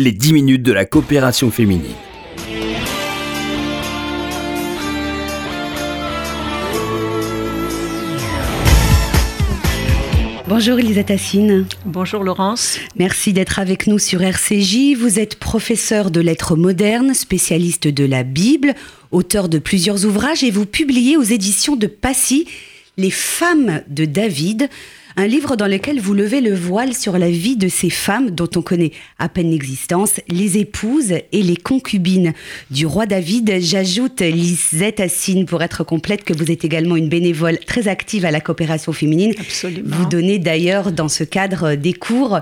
les 10 minutes de la coopération féminine. Bonjour Elisa Tassine. Bonjour Laurence. Merci d'être avec nous sur RCJ. Vous êtes professeur de lettres modernes, spécialiste de la Bible, auteur de plusieurs ouvrages et vous publiez aux éditions de Passy Les femmes de David, un livre dans lequel vous levez le voile sur la vie de ces femmes dont on connaît à peine l'existence, les épouses et les concubines du roi David. J'ajoute Lisette Assine pour être complète que vous êtes également une bénévole très active à la coopération féminine. Absolument. Vous donnez d'ailleurs dans ce cadre des cours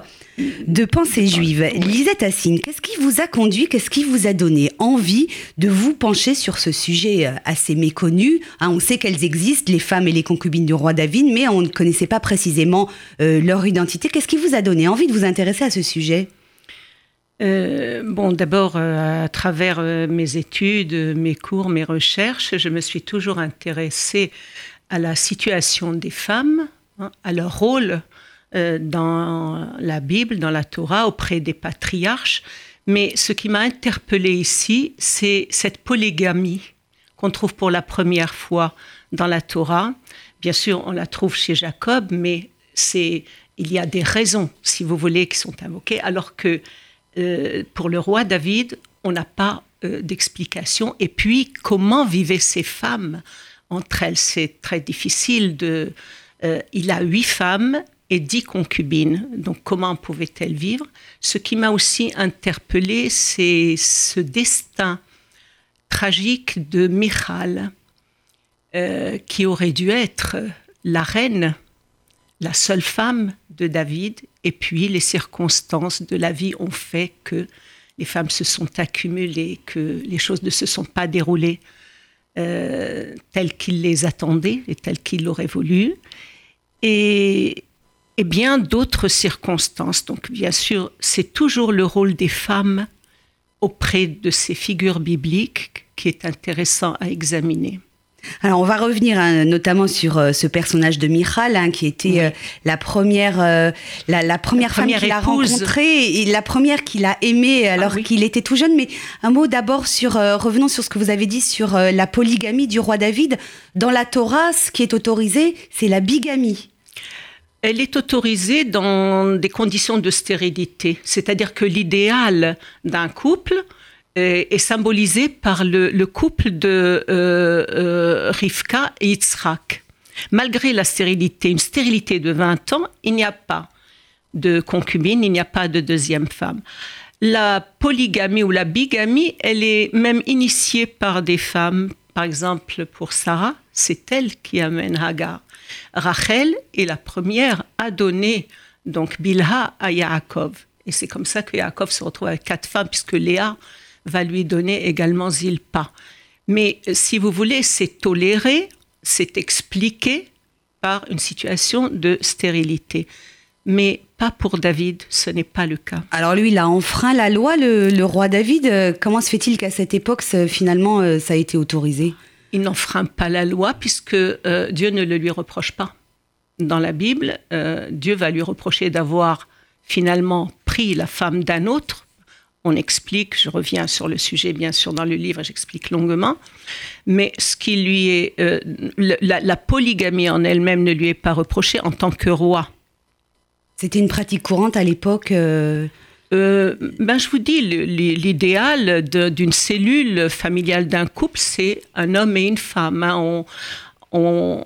de pensée juive. Lisette Assine, qu'est-ce qui vous a conduit, qu'est-ce qui vous a donné envie de vous pencher sur ce sujet euh, assez méconnu? Hein, On sait qu'elles existent, les femmes et les concubines du roi David, mais on ne connaissait pas précisément euh, leur identité. Qu'est-ce qui vous a donné envie de vous intéresser à ce sujet? Euh, bon, d'abord, à travers mes études, mes cours, mes recherches, je me suis toujours intéressée à la situation des femmes, hein, à leur rôle euh, dans la Bible, dans la Torah, auprès des patriarches. Mais ce qui m'a interpellée ici, c'est cette polygamie qu'on trouve pour la première fois dans la Torah. Bien sûr, on la trouve chez Jacob, mais c'est il y a des raisons, si vous voulez, qui sont invoquées, alors que euh, pour le roi David, on n'a pas euh, d'explication. Et puis, comment vivaient ces femmes entre elles? C'est très difficile de. il a huit femmes et dix concubines. Donc comment pouvaient-elles vivre? Ce qui m'a aussi interpellée, c'est ce destin tragique de Michal, euh, qui aurait dû être la reine, la seule femme de David, et puis les circonstances de la vie ont fait que les femmes se sont accumulées, que les choses ne se sont pas déroulées euh, telles qu'il les attendait et telles qu'il l'aurait voulu. Et, et bien d'autres circonstances. Donc bien sûr, c'est toujours le rôle des femmes auprès de ces figures bibliques qui est intéressant à examiner. Alors on va revenir hein, notamment sur euh, ce personnage de Michal hein, qui était euh, la première euh, la, première femme qu'il a rencontrée et la première qu'il a aimée ah alors qu'il était tout jeune. Mais un mot d'abord sur revenons sur ce que vous avez dit sur la polygamie du roi David. Dans la Torah, ce qui est autorisé, c'est la bigamie. Elle est autorisée dans des conditions de stérilité, c'est-à-dire que l'idéal d'un couple est, symbolisé par le, couple de euh, euh, Rivka et Yitzhak. Malgré la stérilité, une stérilité de 20 ans, il n'y a pas de concubine, il n'y a pas de deuxième femme. La polygamie ou la bigamie, elle est même initiée par des femmes. Par exemple, pour Sarah, c'est elle qui amène Hagar. Rachel est la première à donner donc Bilha à Yaakov. Et c'est comme ça que Yaakov se retrouve avec quatre femmes, puisque Léa va lui donner également Zilpa. Mais euh, si vous voulez, c'est toléré, c'est expliqué par une situation de stérilité. Mais pas pour David, ce n'est pas le cas. Alors lui, il a enfreint la loi, le, roi David. Euh, comment se fait-il qu'à cette époque, finalement, euh, ça a été autorisé? Il n'enfreint pas la loi puisque euh, Dieu ne le lui reproche pas. Dans la Bible, euh, Dieu va lui reprocher d'avoir finalement pris la femme d'un autre. On explique, je reviens sur le sujet bien sûr dans le livre, j'explique longuement, mais ce qui lui est, euh, la, la, polygamie en elle-même ne lui est pas reprochée en tant que roi. C'était une pratique courante à l'époque euh, ben, je vous dis, l'idéal d'une cellule familiale d'un couple, c'est un homme et une femme. Hein. On,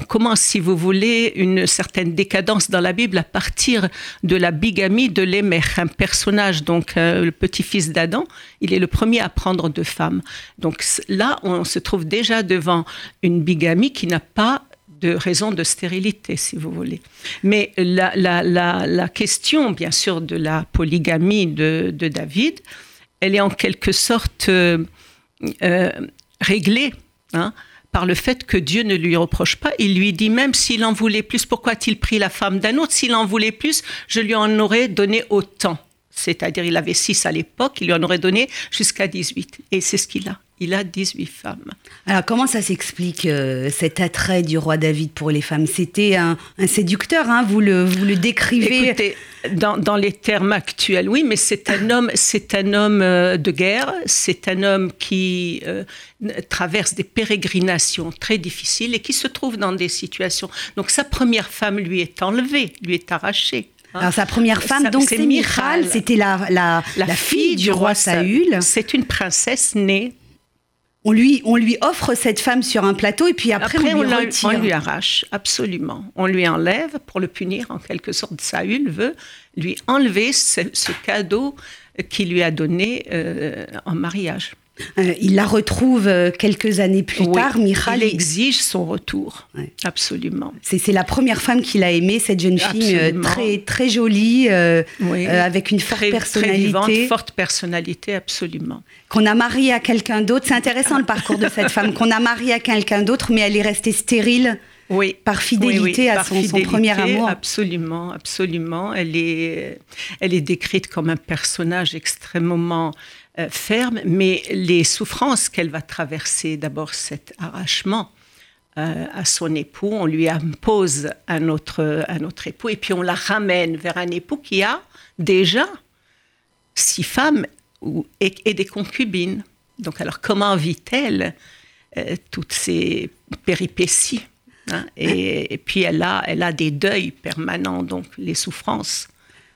commence, si vous voulez, une certaine décadence dans la Bible à partir de la bigamie de Lémech, un personnage, donc euh, le petit-fils d'Adam. Il est le premier à prendre deux femmes. Donc là, on se trouve déjà devant une bigamie qui n'a pas de raison de stérilité, si vous voulez. Mais la, la, la, question, bien sûr, de la polygamie de, de, David, elle est en quelque sorte euh, euh, réglée hein, par le fait que Dieu ne lui reproche pas. Il lui dit même s'il en voulait plus, pourquoi a-t-il pris la femme d'un autre? S'il en voulait plus, je lui en aurais donné autant. C'est-à-dire, il avait 6 à l'époque, il lui en aurait donné jusqu'à 18. Et c'est ce qu'il a. Il a 18 femmes. Alors, comment ça s'explique, euh, cet attrait du roi David pour les femmes? C'était un, séducteur, hein, vous, le, vous le décrivez Écoutez, dans, les termes actuels, oui, mais c'est un homme, c'est un homme euh, de guerre, c'est un homme qui euh, traverse des pérégrinations très difficiles et qui se trouve dans des situations. Donc, sa première femme lui est enlevée, lui est arrachée. Alors sa première femme, donc c'est Michal, c'était la, la, fille, du roi Saül. C'est une princesse née. On lui, on lui offre cette femme sur un plateau et puis après, on, lui retire. on lui arrache, absolument. On lui enlève pour le punir en quelque sorte. Saül veut lui enlever ce, cadeau qu'il lui a donné euh, en mariage. Euh, il la retrouve euh, quelques années plus tard. Michal exige son retour. Absolument. C'est la première femme qu'il a aimée, cette jeune fille euh, très très jolie, avec une forte personnalité. Très forte personnalité, absolument. Qu'on a marié à quelqu'un d'autre. C'est intéressant le parcours de cette femme. Qu'on a marié à quelqu'un d'autre, mais elle est restée stérile. Oui. Par fidélité à son, premier amour. Absolument, absolument. Elle est, elle est décrite comme un personnage extrêmement euh, ferme, mais les souffrances qu'elle va traverser, d'abord cet arrachement euh, à son époux, on lui impose un autre, un autre époux, et puis on la ramène vers un époux qui a déjà six femmes et, des concubines. Donc alors comment vit-elle euh, toutes ces péripéties hein? et, et, puis elle a, elle a des deuils permanents, donc les souffrances.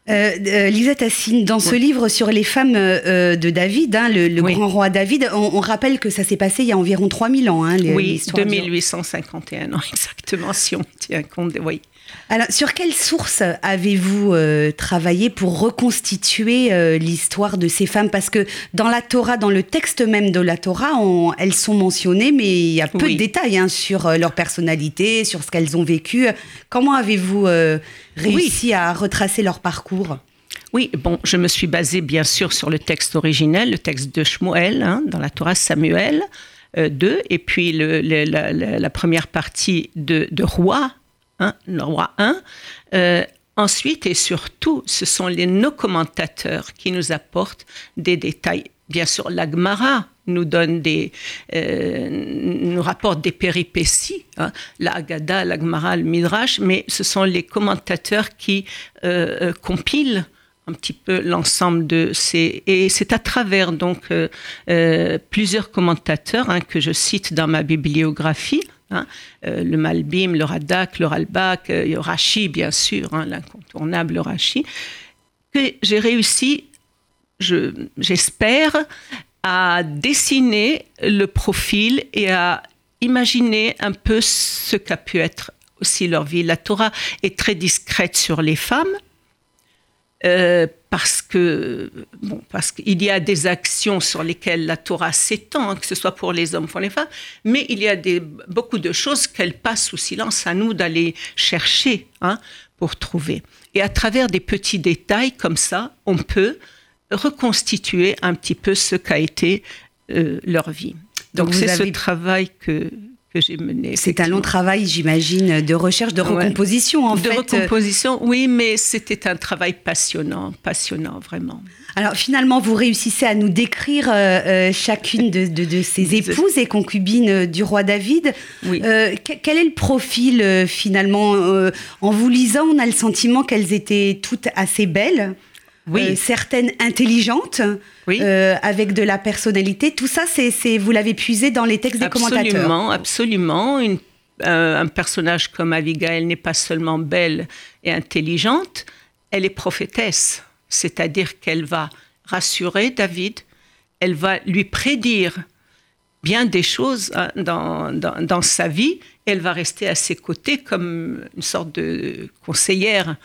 Euh, euh, Lisette Assine, dans ce livre sur les femmes euh, de David, hein, le, grand roi David, on, rappelle que ça s'est passé il y a environ 3000 ans. Hein, oui, 2851 ans exactement, si on tient compte. Oui. Alors, sur quelle source avez-vous euh, travaillé pour reconstituer euh, l'histoire de ces femmes? Parce que dans la Torah, dans le texte même de la Torah, elles sont mentionnées, mais il y a peu de détails hein, sur euh, leur personnalité, sur ce qu'elles ont vécu. Comment avez-vous réussi à retracer leur parcours? Oui, bon, je me suis basée bien sûr sur le texte originel, le texte de Shmuel, hein, dans la Torah Samuel 2, et puis la, première partie de, de Roi, le roi 1. Euh, ensuite et surtout, ce sont les, nos commentateurs qui nous apportent des détails. Bien sûr, l'Agmara nous donne des, euh, nous rapporte des péripéties, hein, la l'Agmara, le Midrash, mais ce sont les commentateurs qui euh, compilent un petit peu l'ensemble de ces et c'est à travers donc plusieurs commentateurs hein, que je cite dans ma bibliographie Hein. Euh, le Malbim, le Radak, le Ralbak, euh, le Rashi, bien sûr, hein, l'incontournable Rashi, que j'ai réussi, j'espère, à dessiner le profil et à imaginer un peu ce qu'a pu être aussi leur vie. La Torah est très discrète sur les femmes, euh, parce que bon, parce qu'il y a des actions sur lesquelles la Torah s'étend, que ce soit pour les hommes, pour les femmes, mais il y a des, beaucoup de choses qu'elle passe sous silence. À nous d'aller chercher hein, pour trouver. Et à travers des petits détails comme ça, on peut reconstituer un petit peu ce qu'a été euh, leur vie. Donc c'est ce travail que que j'ai mené. C'est un long travail, j'imagine, de recherche, de recomposition, en de fait. De recomposition, oui, mais c'était un travail passionnant, passionnant, vraiment. Alors finalement, vous réussissez à nous décrire euh, euh, chacune de, de, ces épouses et concubines euh, du roi David. Oui. quel est le profil finalement En vous lisant, on a le sentiment qu'elles étaient toutes assez belles oui. Euh, certaines intelligentes, euh, avec de la personnalité. Tout ça, c'est, vous l'avez puisé dans les textes des absolument, commentateurs. Absolument, Une, euh, un personnage comme Abigail n'est pas seulement belle et intelligente, elle est prophétesse, c'est-à-dire qu'elle va rassurer David, elle va lui prédire bien des choses hein, dans, dans, dans, sa vie, elle va rester à ses côtés comme une sorte de conseillère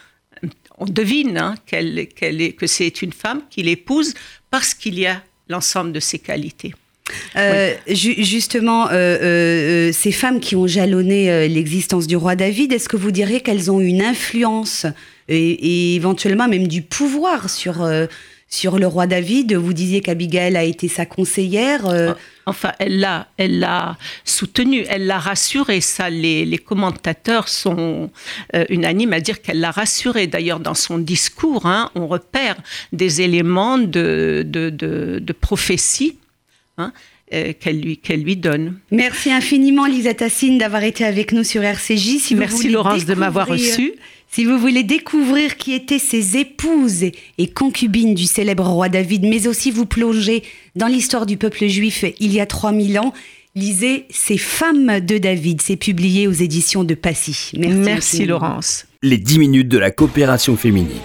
on devine hein, que c'est une femme qu'il épouse parce qu'il y a l'ensemble de ses qualités. Euh, justement, euh, euh, ces femmes qui ont jalonné l'existence du roi David, est-ce que vous diriez qu'elles ont une influence et, éventuellement même du pouvoir sur, sur le roi David. Vous disiez qu'Abigail a été sa conseillère. Euh, Enfin, elle l'a, elle l'a soutenu, elle l'a rassuré. Ça, les, commentateurs sont euh, unanimes à dire qu'elle l'a rassuré. D'ailleurs, dans son discours, hein, on repère des éléments de, de, prophétie. Hein, euh, qu'elle lui, qu'elle lui donne. Merci infiniment Lisa Tassine d'avoir été avec nous sur RCJ. Si Merci Laurence de m'avoir reçue. Si vous voulez découvrir qui étaient ces épouses et concubines du célèbre roi David, mais aussi vous plonger dans l'histoire du peuple juif il y a 3000 ans, lisez Ces femmes de David. C'est publié aux éditions de Passy. Merci, Merci Laurence. Les 10 minutes de la coopération féminine.